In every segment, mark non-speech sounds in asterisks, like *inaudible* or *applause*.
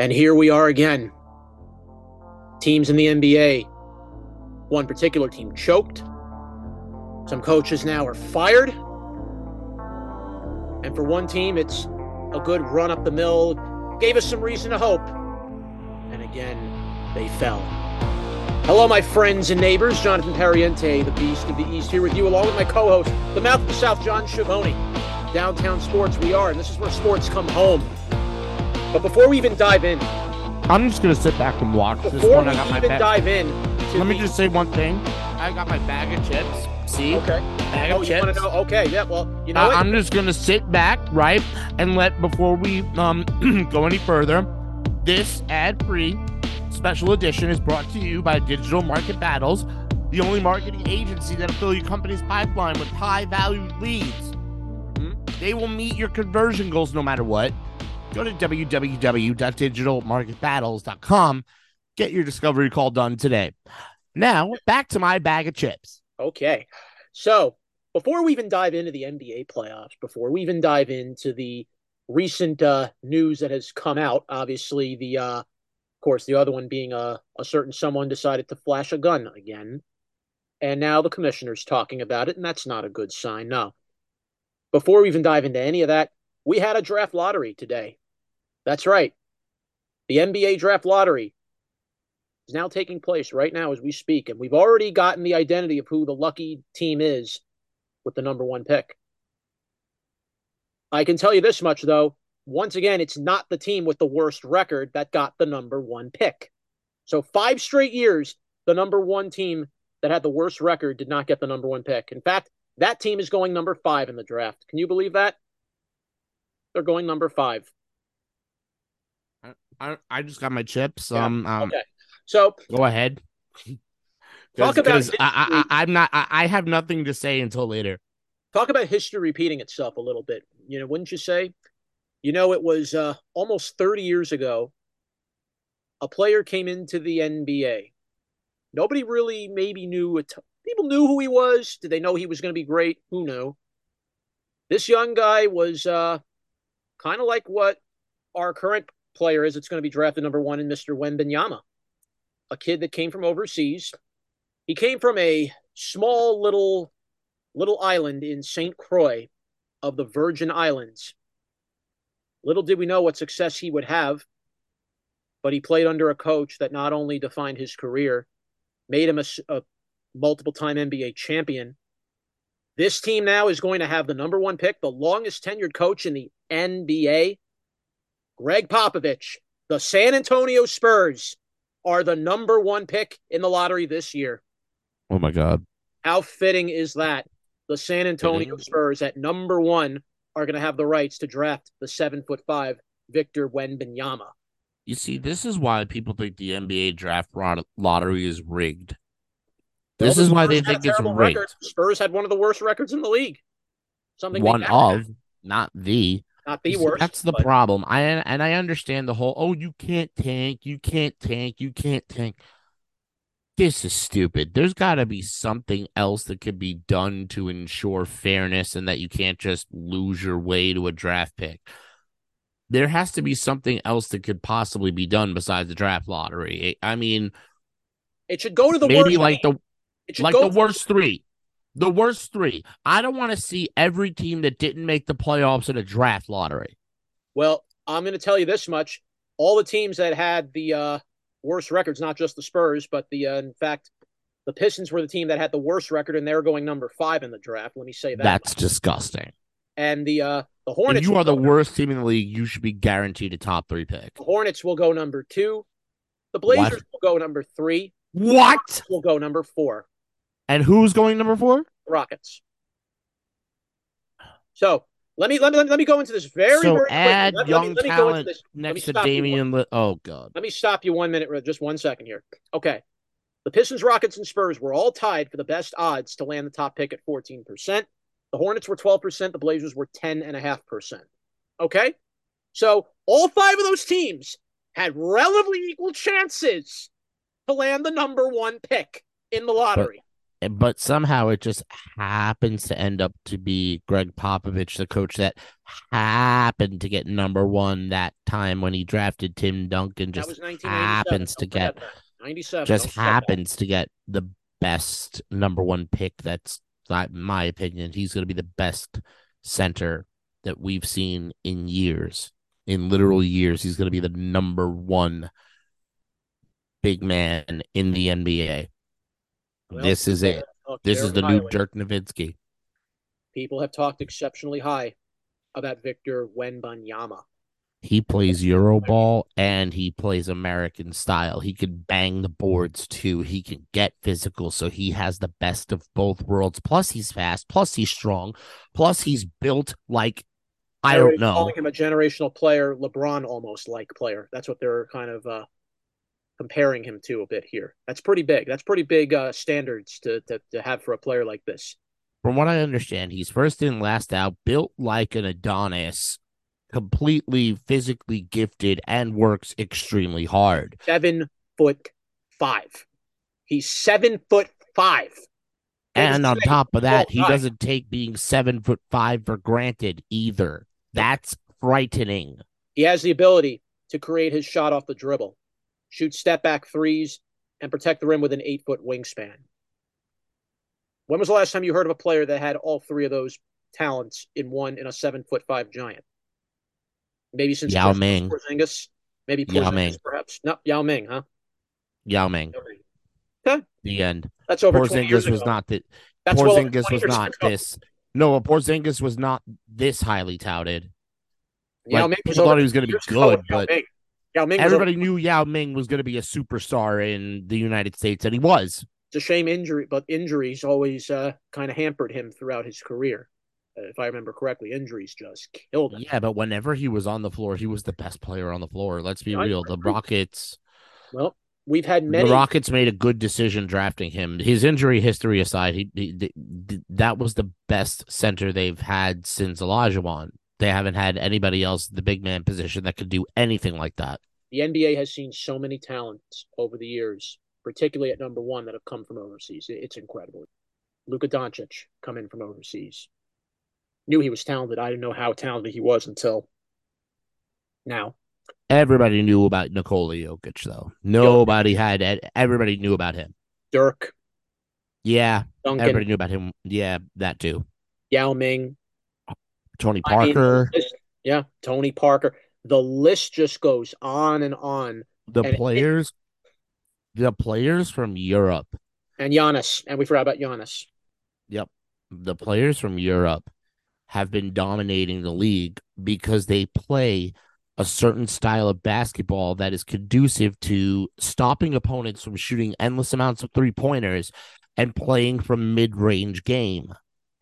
And here we are again. Teams in the NBA, one particular team choked. Some coaches now are fired. And for one team, it's a good run up the mill, gave us some reason to hope. And again, they fell. Hello, my friends and neighbors. Jonathan Pariente, the Beast of the East, here with you, along with my co host, the Mouth of the South, John Schiavone. Downtown Sports, we are, and this is where sports come home. But before we even dive in, I'm just gonna sit back and watch this before one. we I got my even bag. dive in, to Let me the- just say one thing. I got my bag of chips. See? okay. Bag Oh, of you want chips. to know? Okay, yeah. Well, you know I- what? I'm just gonna sit back, right, and let before we um *clears throat* go any further. This ad-free special edition is brought to you by Digital Market Battles, the only marketing agency that'll fill your company's pipeline with high-value leads. Mhm. They will meet your conversion goals no matter what. Go to www.digitalmarketbattles.com. Get your discovery call done today. Now, back to my bag of chips. Okay. So before we even dive into the NBA playoffs, before we even dive into the recent uh, news that has come out, obviously the uh, of course the other one being a, a certain someone decided to flash a gun again. And now the commissioner's talking about it, and that's not a good sign. No. Before we even dive into any of that, we had a draft lottery today. That's right. The NBA draft lottery is now taking place right now as we speak, and we've already gotten the identity of who the lucky team is with the number one pick. I can tell you this much, though. Once again, it's not the team with the worst record that got the number one pick. So, five straight years, the number one team that had the worst record did not get the number one pick. In fact, that team is going number five in the draft. Can you believe that? They're going number five. I, I just got my chips. Yeah, Um, um Okay. So, go ahead. *laughs* Talk about I, I, I'm not. I, I have nothing to say until later. talk about history repeating itself a little bit. You know, wouldn't you say? You know, it was uh, almost 30 years ago. A player came into the NBA. Nobody really maybe knew it. People knew who he was. Did they know he was going to be great? Who knew? This young guy was uh, kind of like what our current player is. It's going to be drafted number one in Mr. Wembanyama, a kid that came from overseas. He came from a small little little island in St. Croix of the Virgin Islands. Little did we know what success he would have, but he played under a coach that not only defined his career, made him a, a multiple time NBA champion. This team now is going to have the number one pick, the longest tenured coach in the NBA. Gregg Popovich, the San Antonio Spurs are the number one pick in the lottery this year. Oh my god. How fitting is that? The San Antonio. Spurs at number one are going to have the rights to draft the seven foot five Victor Wembanyama. You see, this is why people think the NBA draft lottery is rigged. This Well, is the why they think it's rigged. record. Spurs had one of the worst records in the league. Something One of, had. not the. Not the worst. That's the but problem. I and I understand the whole. Oh, you can't tank. You can't tank. You can't tank. This is stupid. There's got to be something else that could be done to ensure fairness and that you can't just lose your way to a draft pick. There has to be something else that could possibly be done besides the draft lottery. I mean, It should go to the maybe worst. like the it like the worst three. The worst three. I don't want to see every team that didn't make the playoffs in a draft lottery. Well, I'm going to tell you this much: all the teams that had the uh, worst records, not just the Spurs, but the uh, in fact, the Pistons were the team that had the worst record, and they're going number five in the draft. Let me say that. That's disgusting. and the uh, the If Hornets. you are the worst team in the league, you should be guaranteed a top three pick. The Hornets will go number two. The Blazers What? will go number three. What? Will go number four. And who's going number four? Rockets. So let me let me let me, go into this very so very quickly. add Let, let young me, let me go into talent next to one- Damian. Li- oh God. Let me stop you one minute, just one second here. Okay. The Pistons, Rockets, and Spurs were all tied for the best odds to land the top pick at 14%. The Hornets were 12%. The Blazers were 10.5%. Okay. So all five of those teams had relatively equal chances to land the number one pick in the lottery. Eh, but somehow it just happens to end up to be Gregg Popovich, the coach that happened to get number one that time when he drafted Tim Duncan. Just happens to get 97. Just happens to get the best number one pick. That's not my opinion. He's going to be the best center that we've seen in years, in literal years. He's going to be the number one big man in the NBA. Well, this is it. This is the new Dirk Nowitzki. People have talked exceptionally high about Victor Wembanyama. He plays Euro ball and he plays American style. He can bang the boards too. He can get physical. So he has the best of both worlds. Plus, he's fast. Plus, he's strong. Plus, he's built like I don't know. Calling him a generational player, LeBron almost like player. That's what they're kind of uh, comparing him to a bit here. That's pretty big. That's pretty big uh, standards to, to to have for a player like this. From what I understand, he's first in, last out, built like an Adonis, completely physically gifted, and works extremely hard. Seven foot five. He's seven foot five. And on top of that, he doesn't take being seven foot five for granted either. That's frightening. He has the ability to create his shot off the dribble shoot step back threes, and protect the rim with an eight foot wingspan. When was the last time you heard of a player that had all three of those talents in one in a seven foot five giant? Maybe since Yao Ming. Porzingis. Maybe Porzingis, Yao Ming. perhaps. No, Yao Ming, huh? Yao Ming. Okay. The end. That's over. Porzingis was not that. Porzingis well was not ago. this. No, Porzingis was not this highly touted. Yao like, people thought he was going to be good, but Yao Ming everybody knew Yao Ming was going to be a superstar in the United States, and he was. It's a shame injury, but injuries always uh, kind of hampered him throughout his career. Uh, if I remember correctly, injuries just killed him. Yeah, but whenever he was on the floor, he was the best player on the floor. Let's be real. The Rockets. Well, we've had many. The Rockets made a good decision drafting him. His injury history aside, he, he, he that was the best center they've had since Olajuwon. They haven't had anybody else the big man position that could do anything like that. The NBA has seen so many talents over the years, particularly at number one, that have come from overseas. It's incredible. Luka Doncic come in from overseas. Knew he was talented. I didn't know how talented he was until now. Everybody knew about Nikola Jokic, though. Nobody had. Everybody knew about him. Dirk. Yeah, Duncan. everybody knew about him. Yeah, that too. Yao Ming. Tony Parker. I mean, yeah, Tony Parker. The list just goes on and on. The and players, it, the players from Europe, and Giannis, and we forgot about Giannis. Yep, the players from Europe have been dominating the league because they play a certain style of basketball that is conducive to stopping opponents from shooting endless amounts of three pointers and playing from mid range game.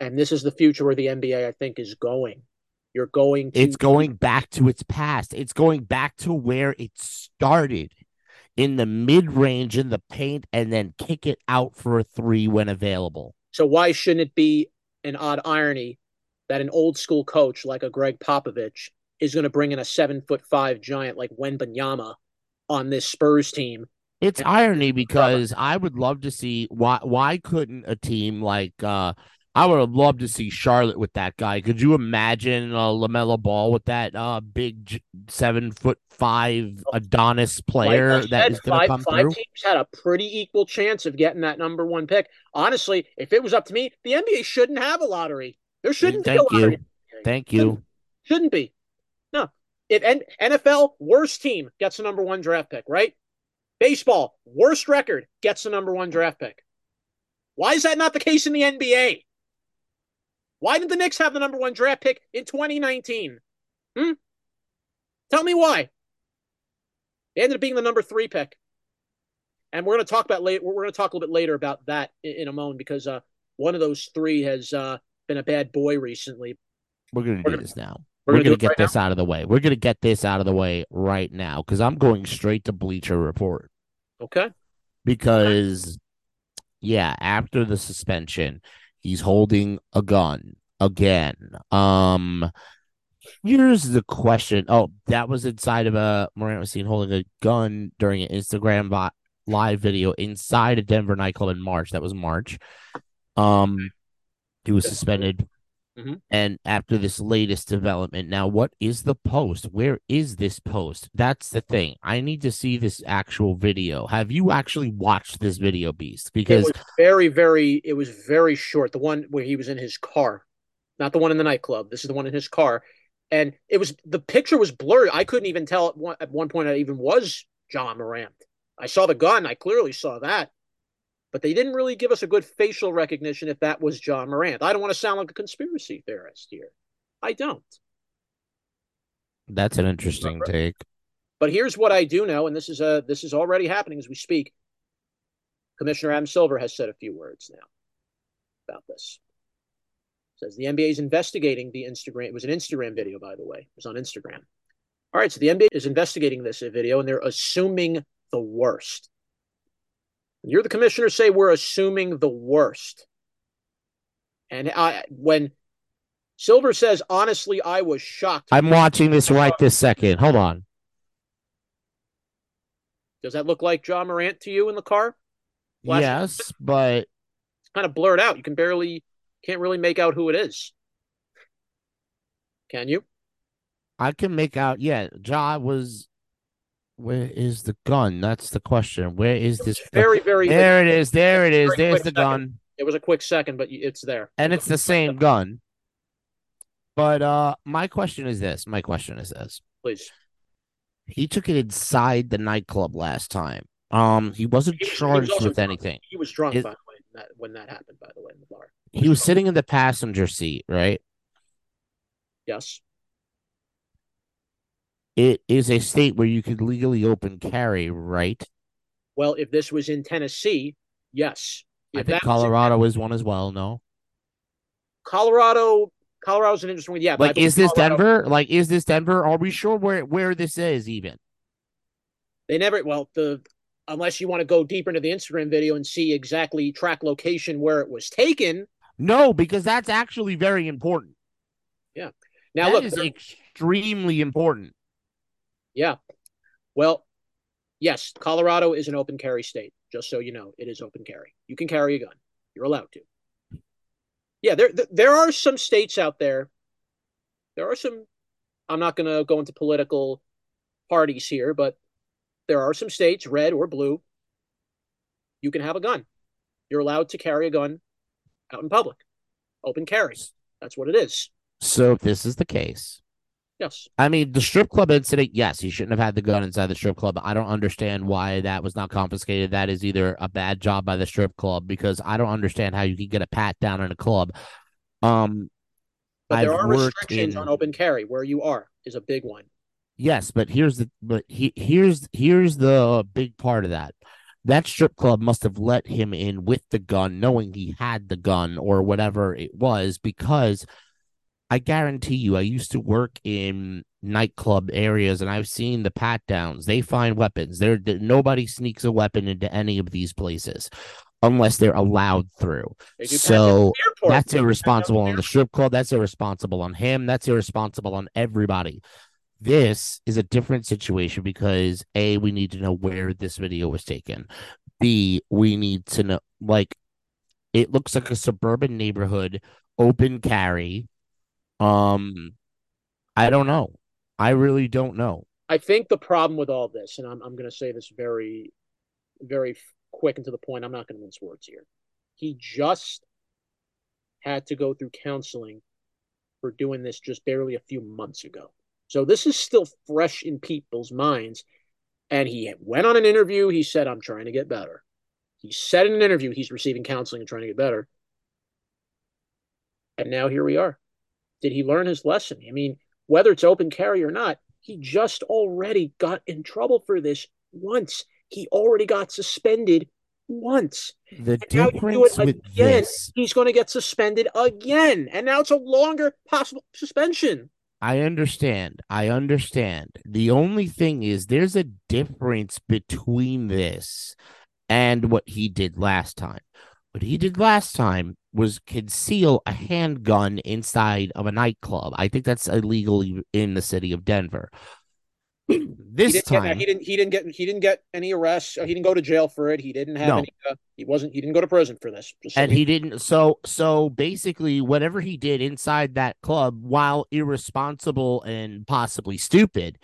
And this is the future where the NBA, I think, is going. You're going to... It's going back to its past. It's going back to where it started in the mid range in the paint and then kick it out for a three when available. So why shouldn't it be an odd irony that an old school coach like a Gregg Popovich is going to bring in a seven foot five giant like Wembanyama on this Spurs team. It's irony because I would love to see why why couldn't a team like uh I would have loved to see Charlotte with that guy. Could you imagine a LaMelo Ball with that uh big seven foot five Adonis player like that is going to come five through? teams had a pretty equal chance of getting that number one pick. Honestly, if it was up to me, the NBA shouldn't have a lottery. There shouldn't Thank be a lottery. You. Thank you. Shouldn't, shouldn't be. No. If N- NFL worst team gets the number one draft pick, right? Baseball worst record gets the number one draft pick. Why is that not the case in the NBA? Why did the Knicks have the number one draft pick in 2019? Hmm? Tell me why. They ended up being the number three pick. And we're going to talk about later. We're going to talk a little bit later about that in, in a moment because uh, one of those three has uh, been a bad boy recently. We're going to do this now. We're, we're going to get right this now? out of the way. We're going to get this out of the way right now because I'm going straight to Bleacher Report. Okay. Because, yeah, after the suspension, He's holding a gun again. Um, here's the question. Oh, that was inside of a Morant was seen holding a gun during an Instagram live video inside a Denver nightclub in March. That was March. Um, he was suspended. Mm-hmm. And after this latest development, now what is the post? Where is this post? That's the thing. I need to see this actual video. Have you actually watched this video, Beast? Because it was very, very, it was very short. The one where he was in his car, not the one in the nightclub. This is the one in his car, and it was the picture was blurry. I couldn't even tell at one, at one point I even was Ja Morant. I saw the gun. I clearly saw that but they didn't really give us a good facial recognition if that was Ja Morant. I don't want to sound like a conspiracy theorist here. I don't. That's an interesting take. But here's what I do know, and this is a this is already happening as we speak. Commissioner Adam Silver has said a few words now about this. Says the NBA is investigating the Instagram. It was an Instagram video, by the way. It was on Instagram. All right, so the NBA is investigating this video, and they're assuming the worst. You're the commissioner. Say we're assuming the worst. And I, when Silver says, honestly, I was shocked. I'm watching this right this second. Hold on. Does that look like Ja Morant to you in the car? Last yes, year? but it's kind of blurred out. You can barely, can't really make out who it is. Can you? I can make out. Yeah, John was where is the gun? That's the question. Where is this? Very, very. There it is. There it is. There's the gun. It was a quick second, but it's there. And it's the same gun. But uh my question is this. My question is this. Please. He took it inside the nightclub last time. Um, he wasn't he, charged he was with drunk. anything. He was drunk, it, by the way, that, when that happened. By the way, in the bar. He was, he was sitting in the passenger seat, right? Yes it is a state where you could legally open carry, right? Well, if this was in Tennessee, yes. If I think Colorado is one as well. No, Colorado. Colorado's an interesting one. Yeah, like is this Colorado, Denver? Like is this Denver? Are we sure where where this is even? They never. Well, the unless you want to go deeper into the Instagram video and see exactly track location where it was taken. No, because that's actually very important. Yeah. Now that look, is extremely important. Yeah. Well, yes, Colorado is an open carry state. Just so you know, it is open carry. You can carry a gun. You're allowed to. Yeah, there there are some states out there. There are some. I'm not going to go into political parties here, but there are some states, red or blue. You can have a gun. You're allowed to carry a gun out in public. Open carry. That's what it is. So this is the case, Yes. I mean, the strip club incident, yes, he shouldn't have had the gun inside the strip club. I don't understand why that was not confiscated. That is either a bad job by the strip club because I don't understand how you can get a pat down in a club. Um, but there I've are restrictions in... on open carry where you are is a big one. Yes, but here's the but he, here's here's the big part of that. That strip club must have let him in with the gun, knowing he had the gun or whatever it was, because I guarantee you, I used to work in nightclub areas and I've seen the pat downs. They find weapons. There, nobody sneaks a weapon into any of these places unless they're allowed through. So that's irresponsible on the strip club. That's irresponsible on him. That's irresponsible on everybody. This is a different situation because A, we need to know where this video was taken. B, we need to know, like, it looks like a suburban neighborhood, open carry um, I don't know. I really don't know. I think the problem with all this, and I'm I'm going to say this very, very quick and to the point. I'm not going to mince words here. He just had to go through counseling for doing this just barely a few months ago. So this is still fresh in people's minds. And he went on an interview. He said, I'm trying to get better. He said in an interview he's receiving counseling and trying to get better. And now here we are. Did he learn his lesson? I mean, whether it's open carry or not, he just already got in trouble for this once. He already got suspended once. The and difference with again, this, he's going to get suspended again, and now it's a longer possible suspension. I understand. I understand. The only thing is, there's a difference between this and what he did last time. What he did last time was conceal a handgun inside of a nightclub. I think that's illegal in the city of Denver. *clears throat* this he time get, he didn't he didn't get he didn't get any arrests. He didn't go to jail for it. He didn't have No. any. Uh, he wasn't. He didn't go to prison for this. So and we- he didn't so so basically whatever he did inside that club while irresponsible and possibly stupid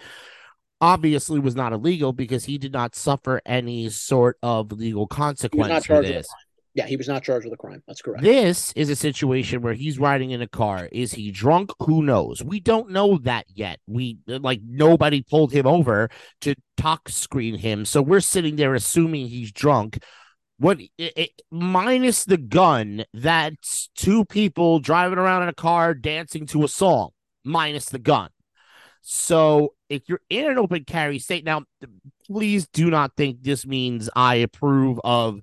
obviously was not illegal because he did not suffer any sort of legal he consequence for charged with a this. Yeah, he was not charged with a crime. That's correct. this is a situation where he's riding in a car. Is he drunk? Who knows? We don't know that yet. We like nobody pulled him over to talk screen him. So we're sitting there assuming he's drunk. What it, it- minus the gun, that's two people driving around in a car dancing to a song, minus the gun. So if you're in an open carry state, now please do not think this means I approve of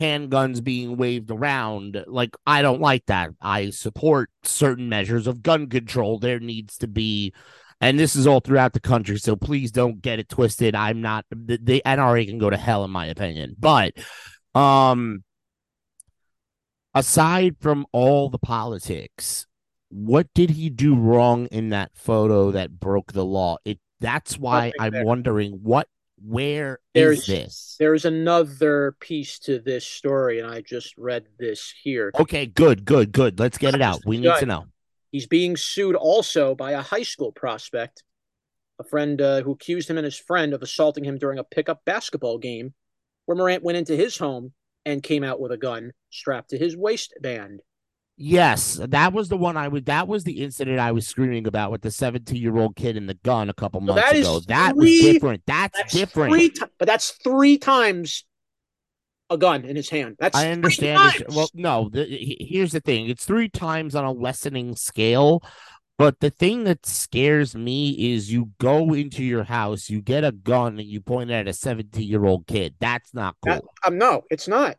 handguns being waved around. Like, I don't like that. I support certain measures of gun control. There needs to be, and this is all throughout the country. So please don't get it twisted. I'm not, the, the NRA can go to hell, in my opinion. But, um, aside from all the politics, what did he do wrong in that photo that broke the law? It that's why I'm wondering what where There's- is this? There's another piece to this story, and I just read this here. Okay, good, good, good. Let's get it out. We need to know. He's being sued also by a high school prospect, a friend uh, who accused him and his friend of assaulting him during a pickup basketball game, where Morant went into his home and came out with a gun strapped to his waistband. Yes, that was the one I would. That was the incident I was screaming about with the 17 year old kid and the gun a couple months that ago. That was different. That's, That's different. Three ti- but that's three times a gun in his hand. That's I understand. Well, no. The, here's the thing. It's three times on a lessening scale. But the thing that scares me is you go into your house, you get a gun, and you point it at a 17 year old kid. That's not cool. That- um, no, it's not.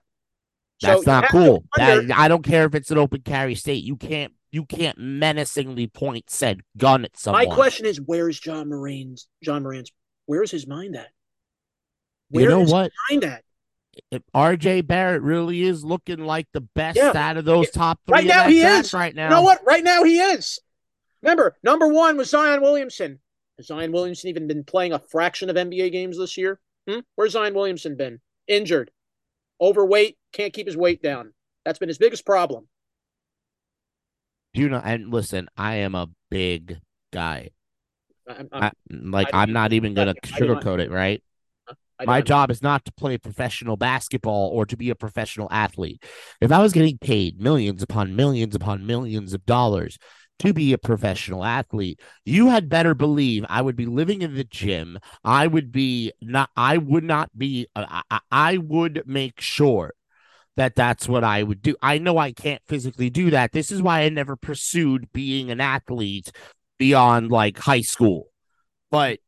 So That's you not cool. wonder- That, I don't care if it's an open carry state. You can't you can't menacingly point said gun at someone. My question is, where's Ja Morant's Ja Morant's? Where's his mind at? you know is what? his mind at? If RJ Barrett really is looking like the best Yeah. out of those top three Right now he is. right now. You know what? Right now he is. Remember, number one was Zion Williamson. Has Zion Williamson even been playing a fraction of NBA games this year? Hmm? Where's Zion Williamson been? Injured, overweight, can't keep his weight down. That's been his biggest problem. Do you know? And listen, I am a big guy. I'm, I, I'm, like I I'm not even gonna I sugarcoat it, right? My job is not to play professional basketball or to be a professional athlete. If I was getting paid millions upon millions upon millions of dollars to be a professional athlete, you had better believe I would be living in the gym. I would be not, I would not be, uh, I, I would make sure that that's what I would do. I know I can't physically do that. This is why I never pursued being an athlete beyond like high school. But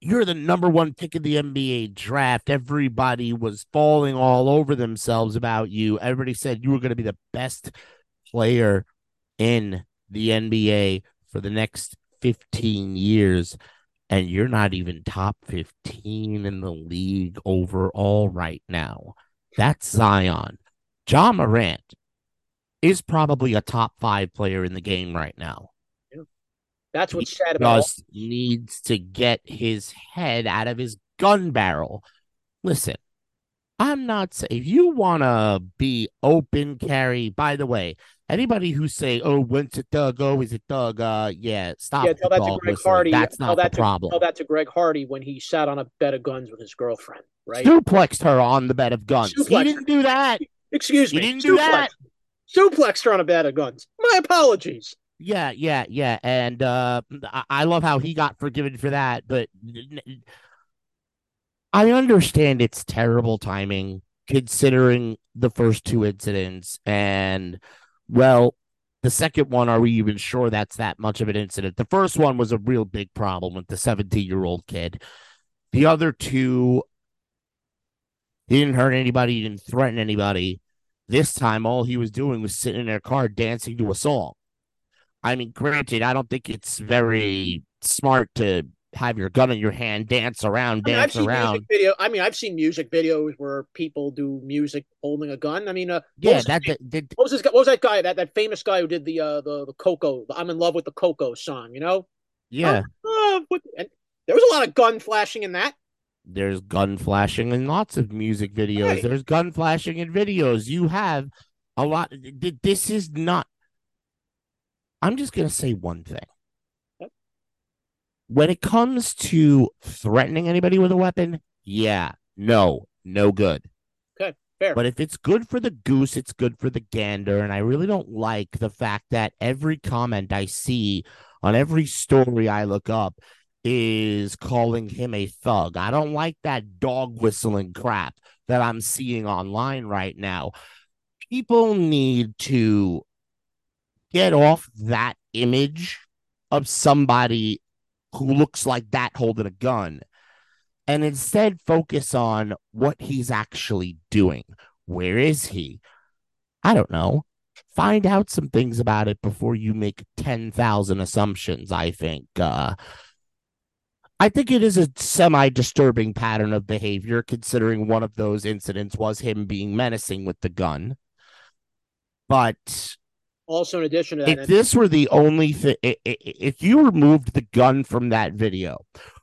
you're the number one pick of the NBA draft. Everybody was falling all over themselves about you. Everybody said you were going to be the best player in the NBA for the next 15 years. And you're not even top 15 in the league overall right now. That's Zion. Ja Morant is probably a top five player in the game right now That's what's sad about just needs to get his head out of his gun barrel. Listen, I'm not saying if you want to be open carry. By the way, anybody who say, "Oh, when's it Doug? Oh, is it Doug?" Uh, yeah, stop. Yeah, the tell that to Greg whistling. Hardy. That's Tell not the that to- problem. Tell that to Greg Hardy when he sat on a bed of guns with his girlfriend, right? Suplexed her on the bed of guns. He didn't do that. Excuse me. He didn't do that. Suplexed her on a bed of guns. My apologies. Yeah, yeah, yeah. And uh I, I love how he got forgiven for that, but I understand it's terrible timing considering the first two incidents and well, the second one are we even sure that's that much of an incident? The first one was a real big problem with the 17-year-old kid. The other two he didn't hurt anybody, he didn't threaten anybody. This time all he was doing was sitting in their car dancing to a song. I mean, granted, I don't think it's very smart to have your gun in your hand, dance around, I mean, I've dance seen around. music video. I mean, I've seen music videos where people do music holding a gun. I mean, uh, Yeah, that, that, that what was this guy? What was that guy? That that famous guy who did the uh the the Coco? The I'm in love with the Coco song. You know, Yeah. What, and there was a lot of gun flashing in that. There's gun flashing in lots of music videos. Right. There's gun flashing in videos. You have a lot. This is not. I'm just going to say one thing. Yep. When it comes to threatening anybody with a weapon, yeah, no, no good. Okay, fair. But if it's good for the goose, it's good for the gander. And I really don't like the fact that every comment I see on every story I look up is calling him a thug. I don't like that dog whistling crap that I'm seeing online right now. People need to get off that image of somebody who looks like that holding a gun and instead focus on what he's actually doing. Where is he? I don't know. Find out some things about it before you make 10,000 assumptions, I think. Uh, I think it is a semi disturbing pattern of behavior, considering one of those incidents was him being menacing with the gun. But also, in addition to that, if this were the only thing, if you removed the gun from that video,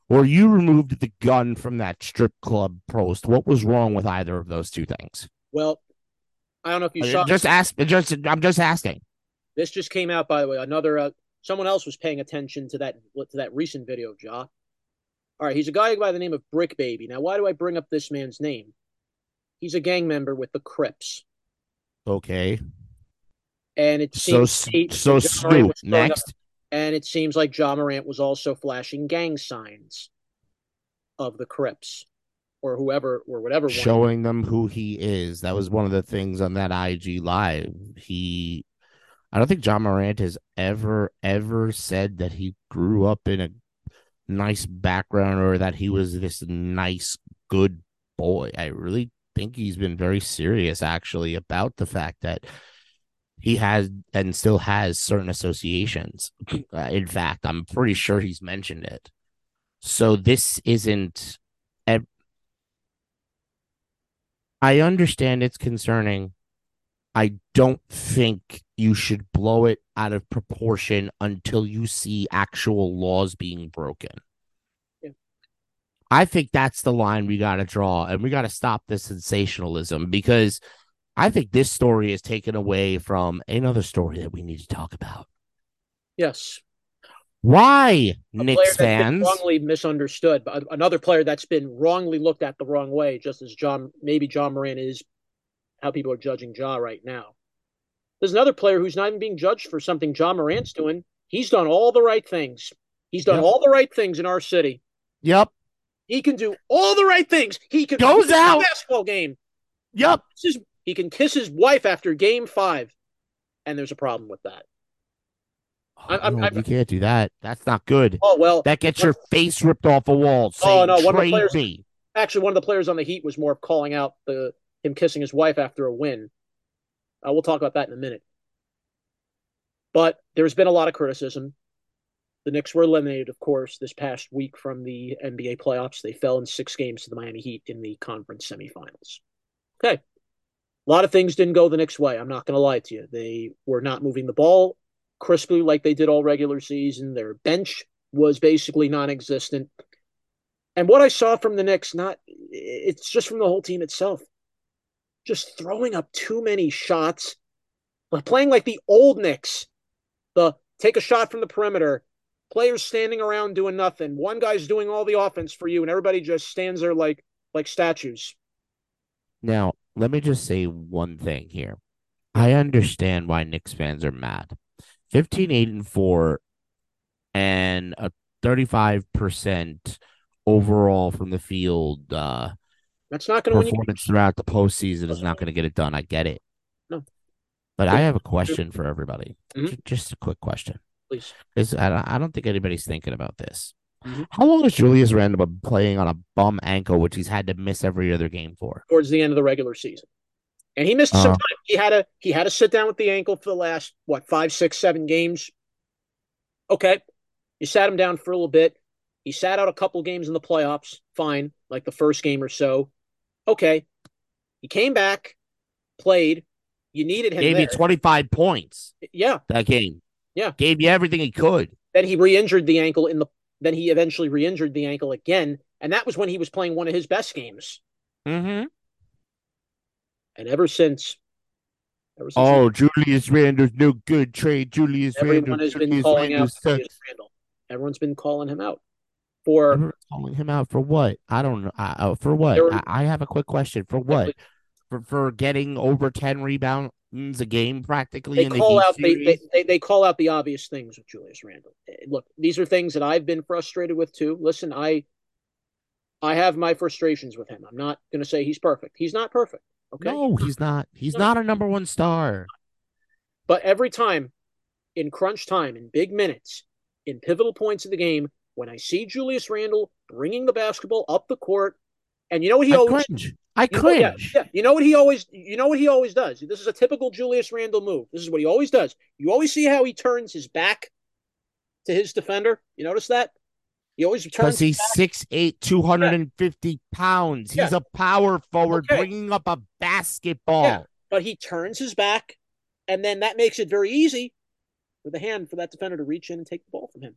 or you removed the gun from that strip club post, what was wrong with either of those two things? well, I don't know if you saw. Just ask. Just I'm just asking. This just came out, by the way. Another uh, someone else was paying attention to that to that recent video of Ja. All right, he's a guy by the name of Brick Baby. Now, why do I bring up this man's name? He's a gang member with the Crips, Okay. and it So seems he- so Snoop was throwing up- next. and it seems like Ja Morant was also flashing gang signs of the Crips, or whoever or whatever. showing them who he is. That was one of the things on that IG live. He, I don't think Ja Morant has ever ever said that he grew up in a nice background or that he was this nice good boy. I really think he's been very serious actually about the fact that he has and still has certain associations. *clears throat* Uh, in fact, I'm pretty sure he's mentioned it. So this isn't I understand it's concerning. I don't think you should blow it out of proportion until you see actual laws being broken. Yeah. I think that's the line we got to draw, and we got to stop the sensationalism because I think this story is taken away from another story that we need to talk about. Yes, Why, a Knicks fans? wrongly misunderstood, but another player that's been wrongly looked at the wrong way, just as John maybe Ja Morant is how people are judging Ja right now. There's another player who's not even being judged for something Ja Morant's doing. He's done all the right things. He's done Yep. all the right things in our city. Yep, He can do all the right things. He can Goes out. basketball game. yep. He can kiss his wife after game five, and there's a problem with that. Oh, I- I'm- No, I'm- you can't do that. That's not good. Oh well, That gets your face ripped off a wall. Oh, no, one of the players- me. actually one of the players on the Heat was more calling out the him kissing his wife after a win. Uh, we'll talk about that in a minute. But there's been a lot of criticism. The Knicks were eliminated, of course, this past week from the NBA playoffs. They fell in six games to the Miami Heat in the conference semifinals. Okay. A lot of things didn't go the Knicks' way. I'm not going to lie to you. They were not moving the ball crisply like they did all regular season. Their bench was basically non existent. And what I saw from the Knicks, not it's just from the whole team itself. Just throwing up too many shots, like playing like the old Knicks. The take a shot from the perimeter, players standing around doing nothing. One guy's doing all the offense for you, and everybody just stands there like like statues. Now, let me just say one thing here. I understand why Knicks fans are mad. 15, 8, and 4, and a 35% overall from the field uh, That's not going to performance throughout the postseason is not going to get it done. I get it. No. But I have a question for everybody. Mhm. Just a quick question. Please. Is I don't, think anybody's thinking about this. Mhm. How long has Julius Randle been playing on a bum ankle, which he's had to miss every other game for? towards the end of the regular season. And he missed some Uh-huh. time. He had a he had to sit down with the ankle for the last what five, six, seven games. Okay, you sat him down for a little bit. He sat out a couple games in the playoffs. Fine, like the first game or so. Okay, he came back, played. You needed him Gave there. you 25 points yeah, that game. Yeah. Gave you everything he could. Then he re-injured the ankle in the. Then he eventually re-injured the ankle again, and that was when he was playing one of his best games. Mm-hmm. And ever since, ever since Oh, Julius Randle's no good trade. Julius everyone Randle. has been Julius calling Randle out Julius. Randle. Everyone's been calling him out for calling him out for what? I don't know. Uh, for what? Were- I, I have a quick question. For what? For for getting over ten rebounds a game practically they in the call Heat out they, they, they they call out the obvious things with Julius Randle. Eh, Look, these are things that I've been frustrated with too. Listen, I I have my frustrations with him. I'm not going to say he's perfect. He's not perfect. Okay. No, he's not. He's No. not a number one star. But every time in crunch time, in big minutes, in pivotal points of the game, when I see Julius Randle bringing the basketball up the court, and you know what he I always cringe. I You know, yeah, cringe. yeah. You know what he always you know what he always does. This is a typical Julius Randle move. This is what he always does. You always see how he turns his back to his defender. You notice that? He always Because turns he's 6'8", 250 pounds. He's a power forward Okay. bringing up a basketball. Yeah. but he turns his back, and then that makes it very easy for the hand for that defender to reach in and take the ball from him.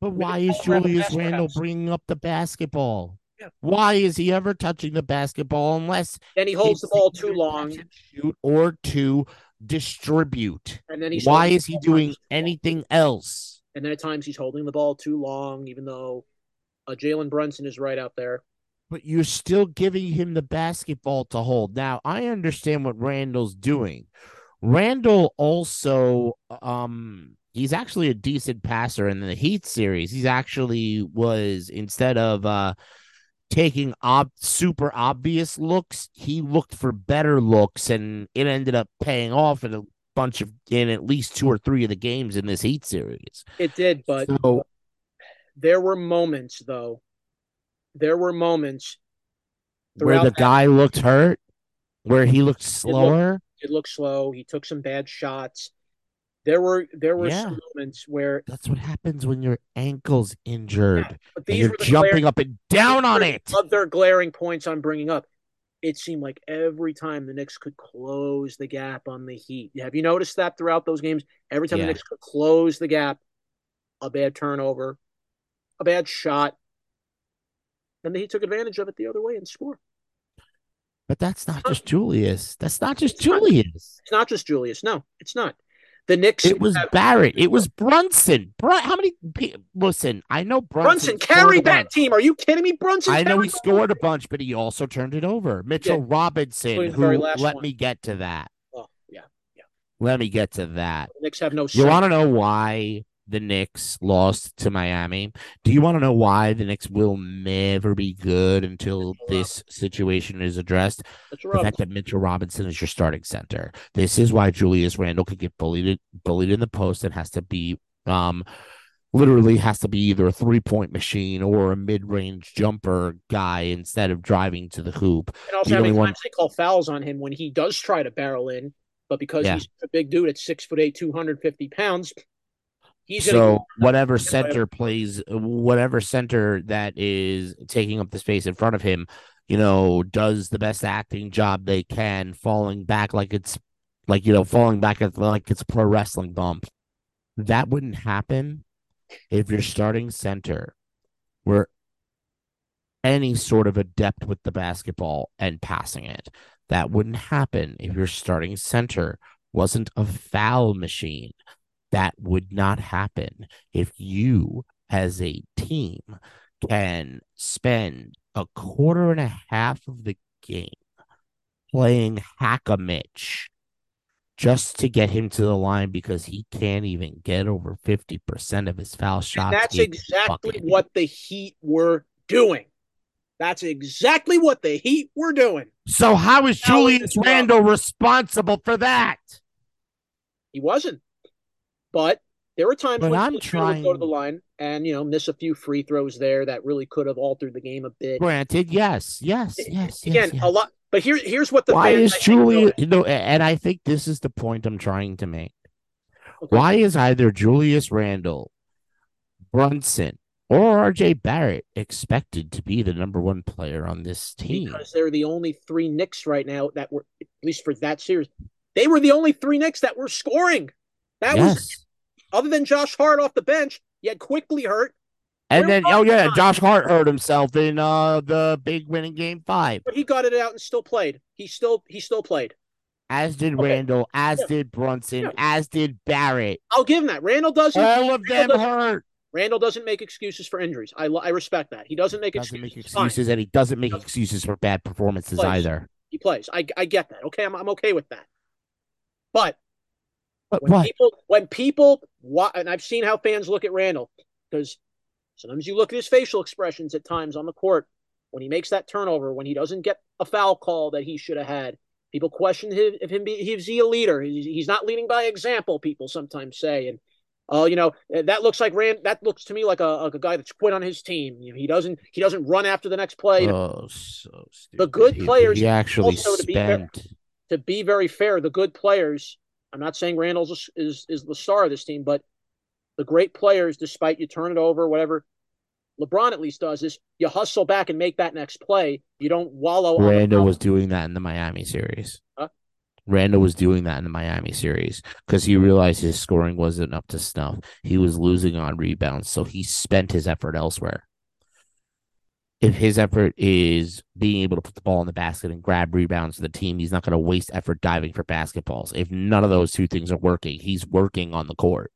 But why is Julius Basket Randle bringing up the basketball? Yeah. Why is he ever touching the basketball unless Then he holds the ball too long, catch shoot or to distribute? and then he's Why is he doing anything else? And then at times he's holding the ball too long, even though uh, Jalen Brunson is right out there. But you're still giving him the basketball to hold. Now, I understand what Randle's doing. Randle also um he's actually a decent passer in the Heat series. He's actually was instead of uh taking ob- super obvious looks, he looked for better looks and it ended up paying off in a bunch of in at least two or three of the games in this Heat series. It did, but So there were moments though. There were moments where the that- guy looked hurt, where he looked slower. It looked slow. He took some bad shots. There were there were Yeah. moments where That's what happens when your ankle's injured but and these you're the jumping glaring, up and down on it. of their glaring points I'm bringing up. It seemed like every time the Knicks could close the gap on the Heat. Have you noticed that throughout those games? Every time Yeah. the Knicks could close the gap, a bad turnover, a bad shot, then the Heat took advantage of it the other way and scored. But that's not just Julius. That's not just It's not. Julius. It's not just Julius. No, it's not. The Knicks. It was have- Barrett. It was Brunson. Brun- how many? pe- Listen, I know Brunson Brunson, carried that team. Are you kidding me? Brunson. I know he scored a bunch, but he also turned it over. Mitchell Robinson, who let one. me get to that. Oh, yeah. yeah. Let me get to that. The Knicks have no. You want to know why the Knicks lost to Miami? Do you want to know why the Knicks will never be good until this situation is addressed? The fact that Mitchell Robinson is your starting center. This is why Julius Randle could get bullied bullied in the post and has to be um literally has to be either a three point machine or a mid range jumper guy instead of driving to the hoop. And also, the only one- times they call fouls on him when he does try to barrel in, but because Yeah. he's a big dude at six foot eight, two hundred fifty pounds, he's so whatever- center plays whatever center that is taking up the space in front of him you know does the best acting job they can falling back like it's like you know falling back at like it's pro wrestling bump. That wouldn't happen if your starting center were any sort of adept with the basketball and passing it. That wouldn't happen if your starting center wasn't a foul machine that would not happen if you as a team can spend a quarter and a half of the game playing hack a Mitch just to get him to the line because he can't even get over 50% of his foul And shots. that's exactly what the Heat were doing. That's exactly what the Heat were doing. So how is Julius. Randle responsible for that? He wasn't, but there were times But when I'm Randle would go to the line and you know miss a few free throws there that really could have altered the game a bit. Granted, yes, yes, yes. Again, yes, yes. a lot. But here's here's what the Why is Julius? You know, and I think this is the point I'm trying to make. Okay. Why is either Julius Randle, Brunson, or RJ Barrett expected to be the number one player on this team? because they're the only three Knicks right now that were, at least for that series, they were the only three Knicks that were scoring. That was yes. other than Josh Hart off the bench. He had quickly hurt. And Where then, oh yeah? Josh Hart hurt himself in uh the big winning game five, But he got it out and still played. He still he still played. as did Okay. Randle, as Yeah. did Brunson, Yeah. as did Barrett. I'll give him that. Randle doesn't. All of them Randle doesn't, hurt. Randle doesn't make excuses for injuries. I I respect that. He doesn't make Doesn't make excuses. Fine. excuses, and he doesn't make Doesn't. excuses for bad performances Plays. either. He plays. I I get that. Okay, I'm I'm okay with that. But But when what? people when people wa- and I've seen how fans look at Randle because sometimes you look at his facial expressions at times on the court when he makes that turnover when he doesn't get a foul call that he should have had. People question him, if him be is he a leader? He's, not leading by example. People sometimes say, and oh, you know eh, that looks like Rand. That looks to me like a, like a guy that's quit on his team. You know, he doesn't he doesn't run after the next play. Oh, so stupid. The good He- players He actually also, to be fair- spent. to be very fair, the good players. I'm not saying Randle's is is the star of this team, but the great players, despite you turn it over, whatever. LeBron at least does is you hustle back and make that next play. You don't wallow. Randle was doing that in the Miami series. Huh? Randle was doing that in the Miami series because he realized his scoring wasn't up to snuff. He was losing on rebounds, so he spent his effort elsewhere. If his effort is being able to put the ball in the basket and grab rebounds for the team, he's not going to waste effort diving for basketballs. If none of those two things are working, he's working on the court.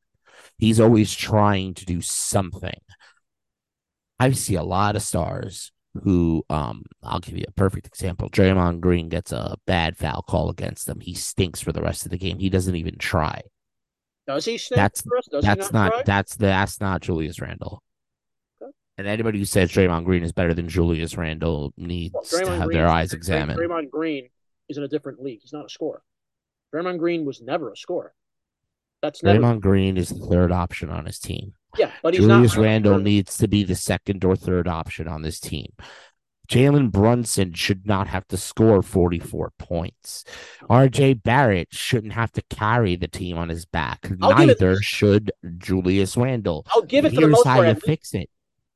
He's always trying to do something. I see a lot of stars who um I'll give you a perfect example. Draymond Green gets a bad foul call against them. He stinks for the rest of the game. He doesn't even try. Does he That's-? Does that's he not, not, that's that's not Julius Randle. And anybody who says Draymond Green is better than Julius Randle needs Well, to have Green- their eyes examined. Draymond Green is in a different league. He's not a scorer. Draymond Green was never a scorer. That's never. Draymond Green is the third option on his team. yeah, but he's Julius not. Randle needs to be the second or third option on this team. Jalen Brunson should not have to score 44 points. RJ Barrett shouldn't have to carry the team on his back. I'll give it Neither should Julius Randle. I'll give it for the Here's most how part. you fix it.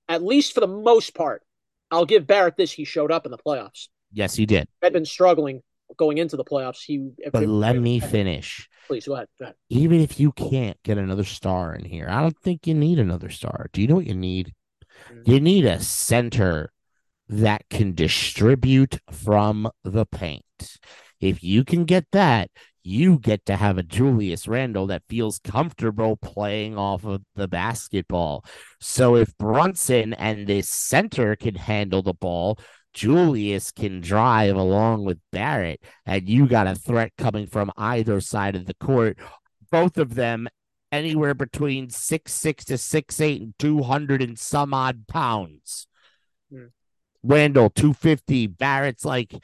At least for the most part, I'll give Barrett this. He showed up in the playoffs. Yes, he did. Had been struggling going into the playoffs. He. But let me finish. Please go ahead. Go ahead. Even if you can't get another star in here, I don't think you need another star. Do you know what you need? Mm. You need a center that can distribute from the paint. If you can get that, you get to have a Julius Randle that feels comfortable playing off of the basketball. So if Brunson and this center can handle the ball, Julius can drive along with Barrett, and you got a threat coming from either side of the court. Both of them anywhere between six six to six eight and two hundred and some odd pounds. Hmm. Randle two fifty. Barrett's like,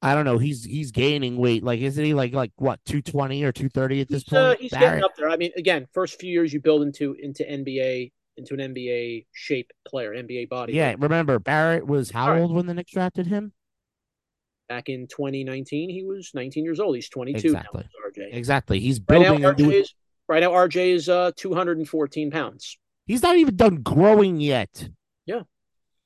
I don't know. He's he's gaining weight. Like, isn't he like like what two twenty or two thirty at this He's, uh, point? he's Barrett? getting up there. I mean, again, first few years you build into into NBA into an NBA shape player, NBA body. Yeah, remember Barrett was how right. old when the Knicks drafted him? Back in 2019, he was 19 years old. He's 22 Exactly. now. RJ. Exactly. He's Right now, building RJ is right now. RJ is uh 214 pounds. He's not even done growing yet.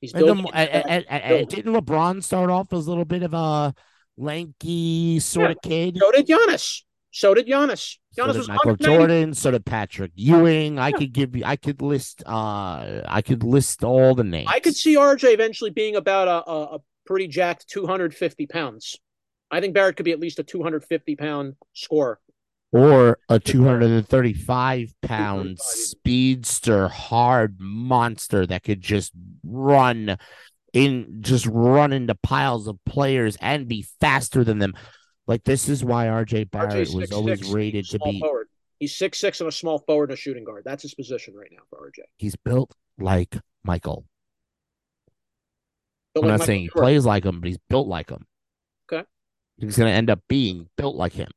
He's And, and, didn't LeBron start off as a little bit of a lanky sort of kid? So did Giannis. So did Giannis. So did was Michael Jordan, so did Patrick Ewing. I Yeah. could give you I could list uh I could list all the names. I could see RJ eventually being about a, a, a pretty jacked 250 pounds. I think Barrett could be at least a 250 pound scorer. Or a 235 pound speedster hard monster that could just run in just run into piles of players and be faster than them like this is why rj barrett RJ's was 6'6", always he's rated to be forward. He's six six and a small forward and a shooting guard. That's his position right now for RJ. he's built like michael But i'm like not Michael saying he Jordan, plays like him but he's built like him Okay. he's going to end up being built like him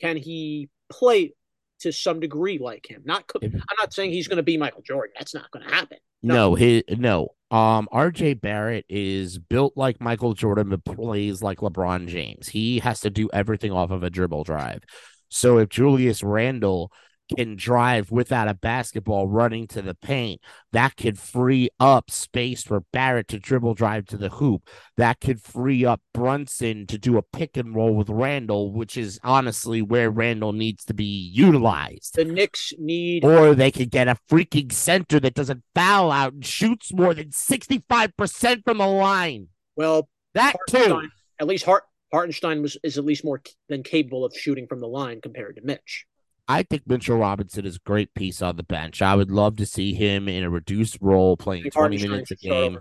can he play to some degree like him? Not. I'm not saying he's going to be Michael Jordan. That's not going to happen. No. No, his no. Um, RJ Barrett is built like Michael Jordan, but plays like LeBron James. He has to do everything off of a dribble drive. So if Julius Randle can drive without a basketball running to the paint. That could free up space for Barrett to dribble drive to the hoop. That could free up Brunson to do a pick and roll with Randle, which is honestly where Randle needs to be utilized. The Knicks need. Or they could get a freaking center that doesn't foul out and shoots more than 65% from the line. Well, that too. At least Hart, Hartenstein was is at least more than capable of shooting from the line compared to Mitch. I think Mitchell Robinson is a great piece on the bench. I would love to see him in a reduced role playing 20 minutes a game.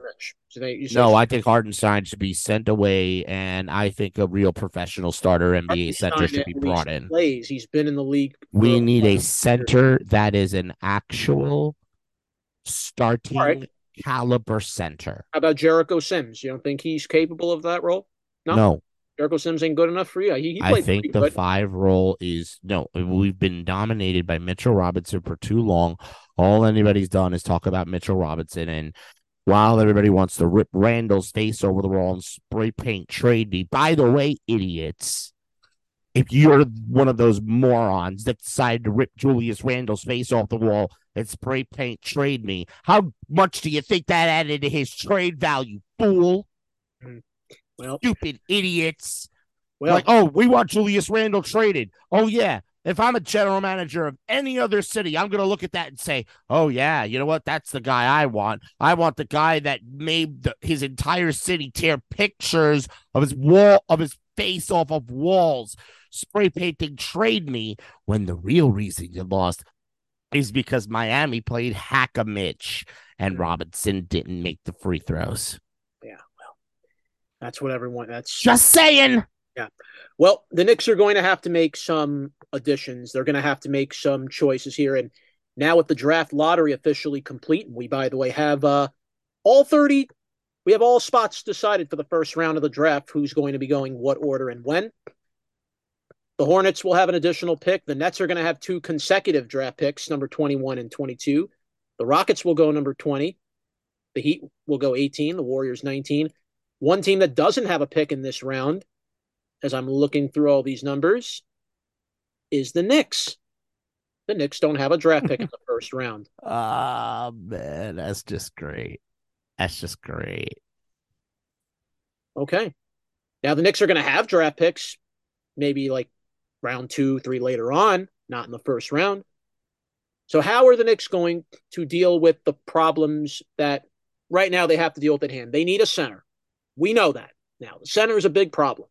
So they, no, I think Harden Hartenstein should be sent away, and I think a real professional starter NBA center should be brought in. Plays. He's been in the league. We need a center that is an actual starting right. caliber center. How about Jericho Sims? You don't think he's capable of that role? No. No. Jericho Sims ain't good enough for you. He, he I think the good. five role is no. We've been dominated by Mitchell Robinson for too long. All anybody's done is talk about Mitchell Robinson, and while everybody wants to rip Randle's face over the wall and spray paint trade me, by the way, idiots, if you're one of those morons that decide to rip Julius Randle's face off the wall and spray paint trade me, how much do you think that added to his trade value, fool? Mm. Well, stupid idiots. Well, like, oh, we want Julius Randle traded. Oh, yeah. If I'm a general manager of any other city, I'm going to look at that and say, oh, yeah, you know what? That's the guy I want. I want the guy that made the, his entire city tear pictures of his wall, of his face off of walls, spray painting trade me when the real reason you lost is because Miami played hack a Mitch and Robinson didn't make the free throws. That's what everyone. That's just saying. Yeah. Well, the Knicks are going to have to make some additions. They're going to have to make some choices here. And now with the draft lottery officially complete, we by the way have uh, all thirty. We have all spots decided for the first round of the draft. Who's going to be going what order and when? The Hornets will have an additional pick. The Nets are going to have two consecutive draft picks, number 21 and 22. The Rockets will go number 20. The Heat will go 18. The Warriors 19. One team that doesn't have a pick in this round, as I'm looking through all these numbers, is the Knicks. The Knicks don't have a draft pick in the *laughs* first round. Ah, oh, man, that's just great. That's just great. Okay. Now the Knicks are going to have draft picks, maybe like round two, three later on, not in the first round. So, how are the Knicks going to deal with the problems that right now they have to deal with at hand? They need a center. We know that now. The center is a big problem.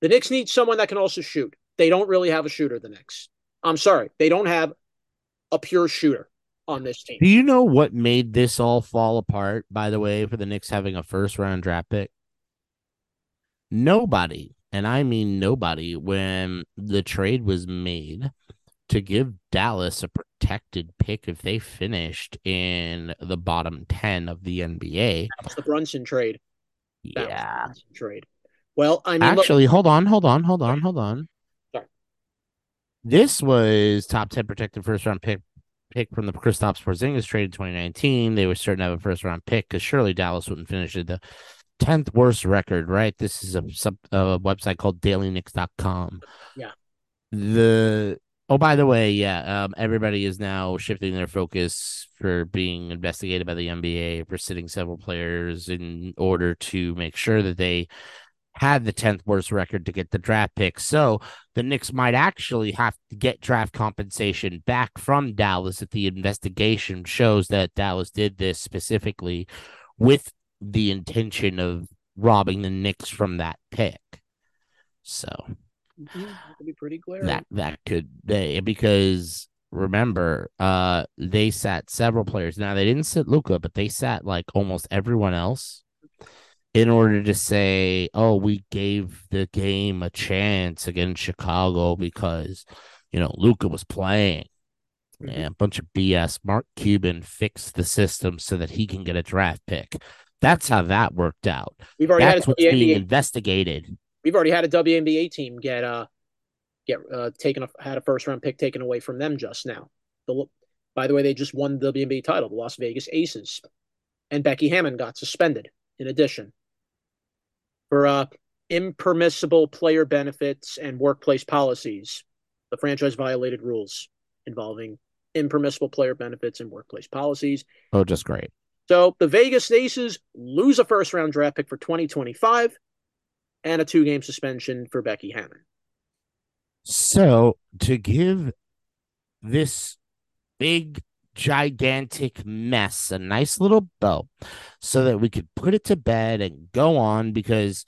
The Knicks need someone that can also shoot. They don't really have a shooter, the Knicks. I'm sorry. They don't have a pure shooter on this team. Do you know what made this all fall apart, by the way, for the Knicks having a first round draft pick? Nobody, and I mean nobody, when the trade was made to give Dallas a protected pick if they finished in the bottom 10 of the NBA. That's the Brunson trade. Yeah. Trade. Well, I mean, actually, look- hold on, hold on, hold on, hold on. Sorry. This was top ten protected first round pick pick from the Kristaps Porzingis trade in 2019. They were certain to have a first round pick because surely Dallas wouldn't finish at the tenth worst record, right? This is a sub a website called DailyKnicks.com. Yeah. The Oh, by the way, yeah, um, everybody is now shifting their focus for being investigated by the NBA for sitting several players in order to make sure that they had the 10th worst record to get the draft pick. So the Knicks might actually have to get draft compensation back from Dallas if the investigation shows that Dallas did this specifically with the intention of robbing the Knicks from that pick. So be pretty glaring. That that could they because remember, uh, they sat several players. Now they didn't sit Luka, but they sat like almost everyone else in order to say, "Oh, we gave the game a chance against Chicago because you know Luka was playing." Mm-hmm. Yeah, a bunch of BS. Mark Cuban fixed the system so that he can get a draft pick. That's how that worked out. We've already That's had what's being investigated we've already had a WNBA team get uh get uh taken a, had a first round pick taken away from them just now. The by the way, they just won the WNBA title, the Las Vegas Aces, and Becky Hammon got suspended. In addition, for uh impermissible player benefits and workplace policies, the franchise violated rules. involving impermissible player benefits and workplace policies. Oh, just great. So the Vegas Aces lose a first round draft pick for 2025 and a two game suspension for Becky Hammon. So to give this big gigantic mess a nice little bow so that we could put it to bed and go on because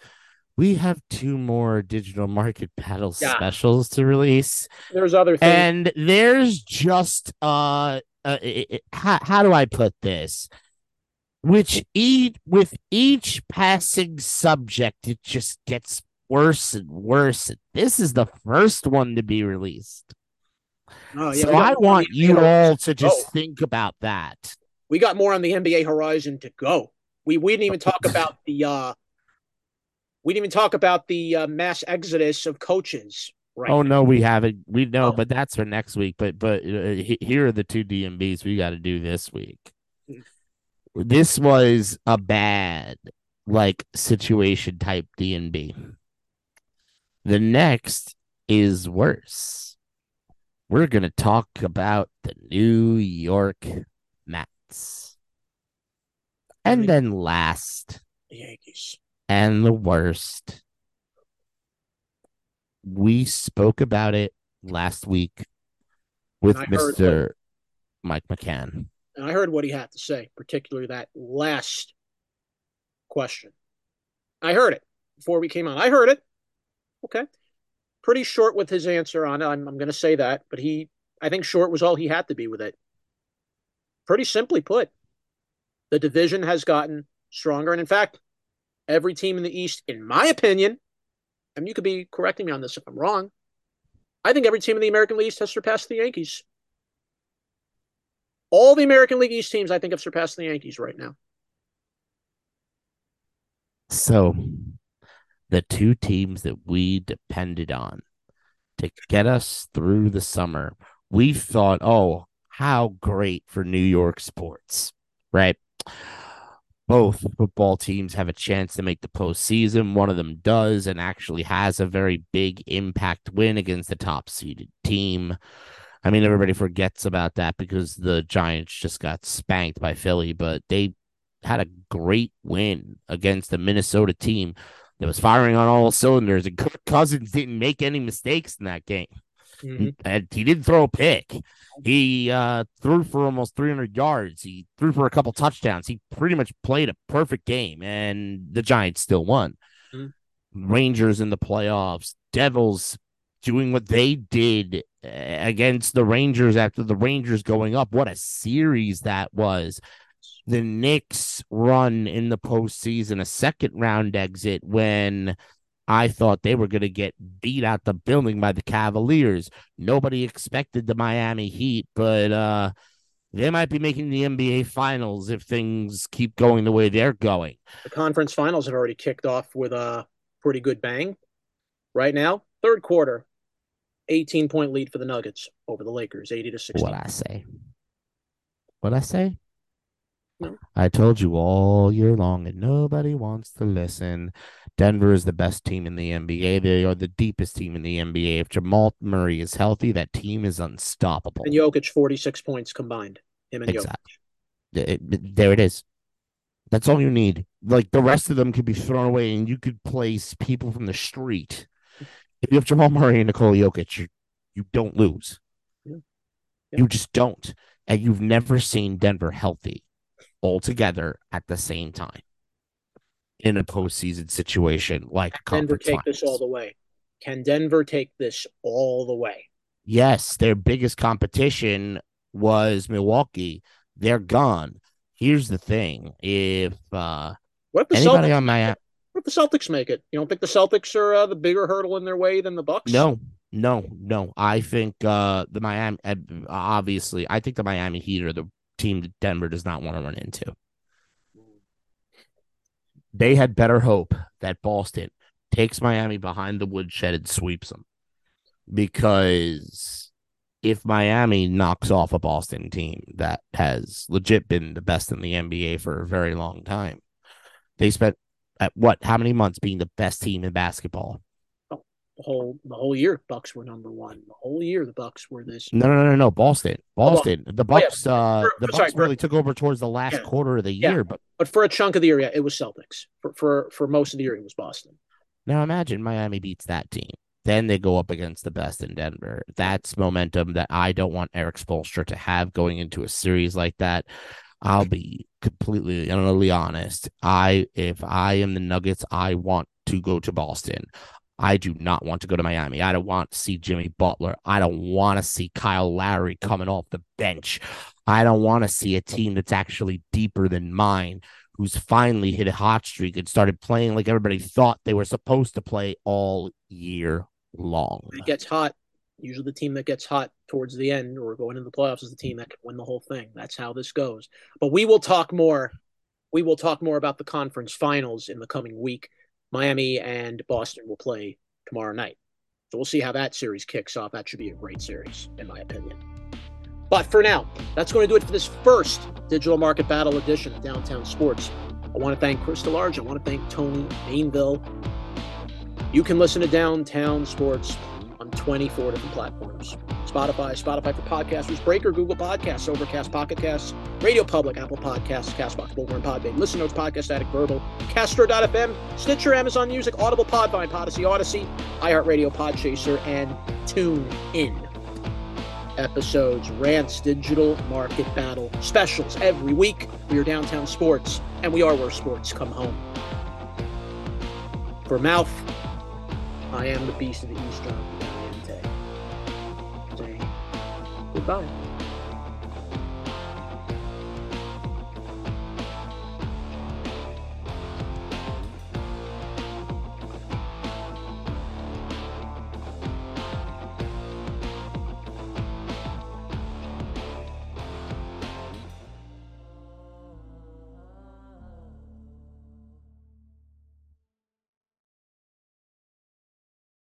we have two more digital market battle yeah. specials to release. There's other things. And there's just uh, uh it, it, how, how do I put this? Which each with each passing subject, it just gets worse and worse. This is the first one to be released. Oh, yeah, so I want you all to just go. think about that. We got more on the NBA horizon to go. We we didn't even *laughs* talk about the uh we didn't even talk about the uh, mass exodus of coaches. Right. Oh now. no, we haven't. We know, oh. but that's for next week. But but uh, here are the two DMBs we got to do this week. This was a bad like situation type DMB. The next is worse. We're gonna talk about the New York Mets, and then last, the Yankees and the worst. We spoke about it last week with Mr. Mike McCann. And I heard what he had to say, particularly that last question. I heard it before we came on. I heard it. Okay. Pretty short with his answer on it. I'm, I'm going to say that, but he, I think short was all he had to be with it. Pretty simply put, the division has gotten stronger. And in fact, every team in the East, in my opinion, and you could be correcting me on this if I'm wrong, I think every team in the American League East has surpassed the Yankees. All the American League East teams, I think, have surpassed the Yankees right now. So, the two teams that we depended on to get us through the summer, we thought, oh, how great for New York sports, right? both football teams have a chance to make the postseason. One of them does and actually has a very big impact win against the top seeded team. I mean, everybody forgets about that because the Giants just got spanked by Philly, but they had a great win against the Minnesota team that was firing on all cylinders, and Kirk Cousins didn't make any mistakes in that game. Mm-hmm. And he didn't throw a pick. He uh, threw for almost 300 yards. He threw for a couple touchdowns. He pretty much played a perfect game, and the Giants still won. Mm-hmm. Rangers in the playoffs, Devils doing what they did against the Rangers after the Rangers going up. What a series that was. The Knicks run in the postseason, a second round exit when I thought they were going to get beat out the building by the Cavaliers. Nobody expected the Miami Heat, but uh, they might be making the NBA Finals if things keep going the way they're going. The conference finals have already kicked off with a pretty good bang. Right now, third quarter, 18 point lead for the Nuggets over the Lakers, 80 to 60. What I say? What I say? I told you all year long, and nobody wants to listen. Denver is the best team in the NBA. They are the deepest team in the NBA. If Jamal Murray is healthy, that team is unstoppable. And Jokic, 46 points combined. Him and exactly. Jokic. It, it, there it is. That's all you need. Like the rest of them could be thrown away, and you could place people from the street. If you have Jamal Murray and Nikola Jokic, you, you don't lose. Yeah. Yeah. You just don't. And you've never seen Denver healthy all together at the same time in a postseason situation like Denver take finals. this all the way? Can Denver take this all the way? Yes, their biggest competition was Milwaukee. They're gone. Here's the thing: if uh, what if the anybody Celtics, on my what if the Celtics make it? You don't think the Celtics are uh, the bigger hurdle in their way than the Bucks? No, no, no. I think uh, the Miami, obviously, I think the Miami Heat are the team that Denver does not want to run into. They had better hope that Boston takes Miami behind the woodshed and sweeps them. Because if Miami knocks off a Boston team that has legit been the best in the NBA for a very long time, they spent at what how many months being the best team in basketball? Oh, the whole the whole year Bucks were number one. The whole year the Bucks were this. No, no, no, no, no. Boston, Boston. The Oh, yeah. Bucks. Uh, For- the for- sorry, Bucks for- really took over towards the last Yeah. quarter of the Yeah. year. But But for a chunk of the year, yeah, it was Celtics. For for for most of the year, it was Boston. now imagine Miami beats that team. Then they go up against the best in Denver. That's momentum that I don't want Erik Spoelstra to have going into a series like that. I'll be completely utterly honest. I if I am the Nuggets, I want to go to Boston. I do not want to go to Miami. I don't want to see Jimmy Butler. I don't want to see Kyle Lowry coming off the bench. I don't want to see a team that's actually deeper than mine, who's finally hit a hot streak and started playing like everybody thought they were supposed to play all year long. It gets hot. Usually, the team that gets hot towards the end or going into the playoffs is the team that can win the whole thing. That's how this goes. But we will talk more. We will talk more about the conference finals in the coming week. Miami and Boston will play tomorrow night. So we'll see how that series kicks off. That should be a great series, in my opinion. But for now, that's going to do it for this first Digital Market Battle edition of Downtown Sports. I want to thank Chris DeLarge. I want to thank Tony Mainville. You can listen to Downtown Sports 24 different platforms Spotify, Spotify for podcasters, Breaker, Google Podcasts, Overcast, Pocket Casts, Radio Public, Apple Podcasts, Castbox, Bullhorn, Podbay, Listen Notes, Podcast Addict, Verbal, Castro.fm, Stitcher, Amazon Music, Audible, Podvine, Podyssey, Odyssey, iHeartRadio, Podchaser, and Tune In. Episodes, rants, digital market battle, specials every week. We are Downtown Sports, and we are where sports come home. For Mouth, I am the beast of the East, goodbye.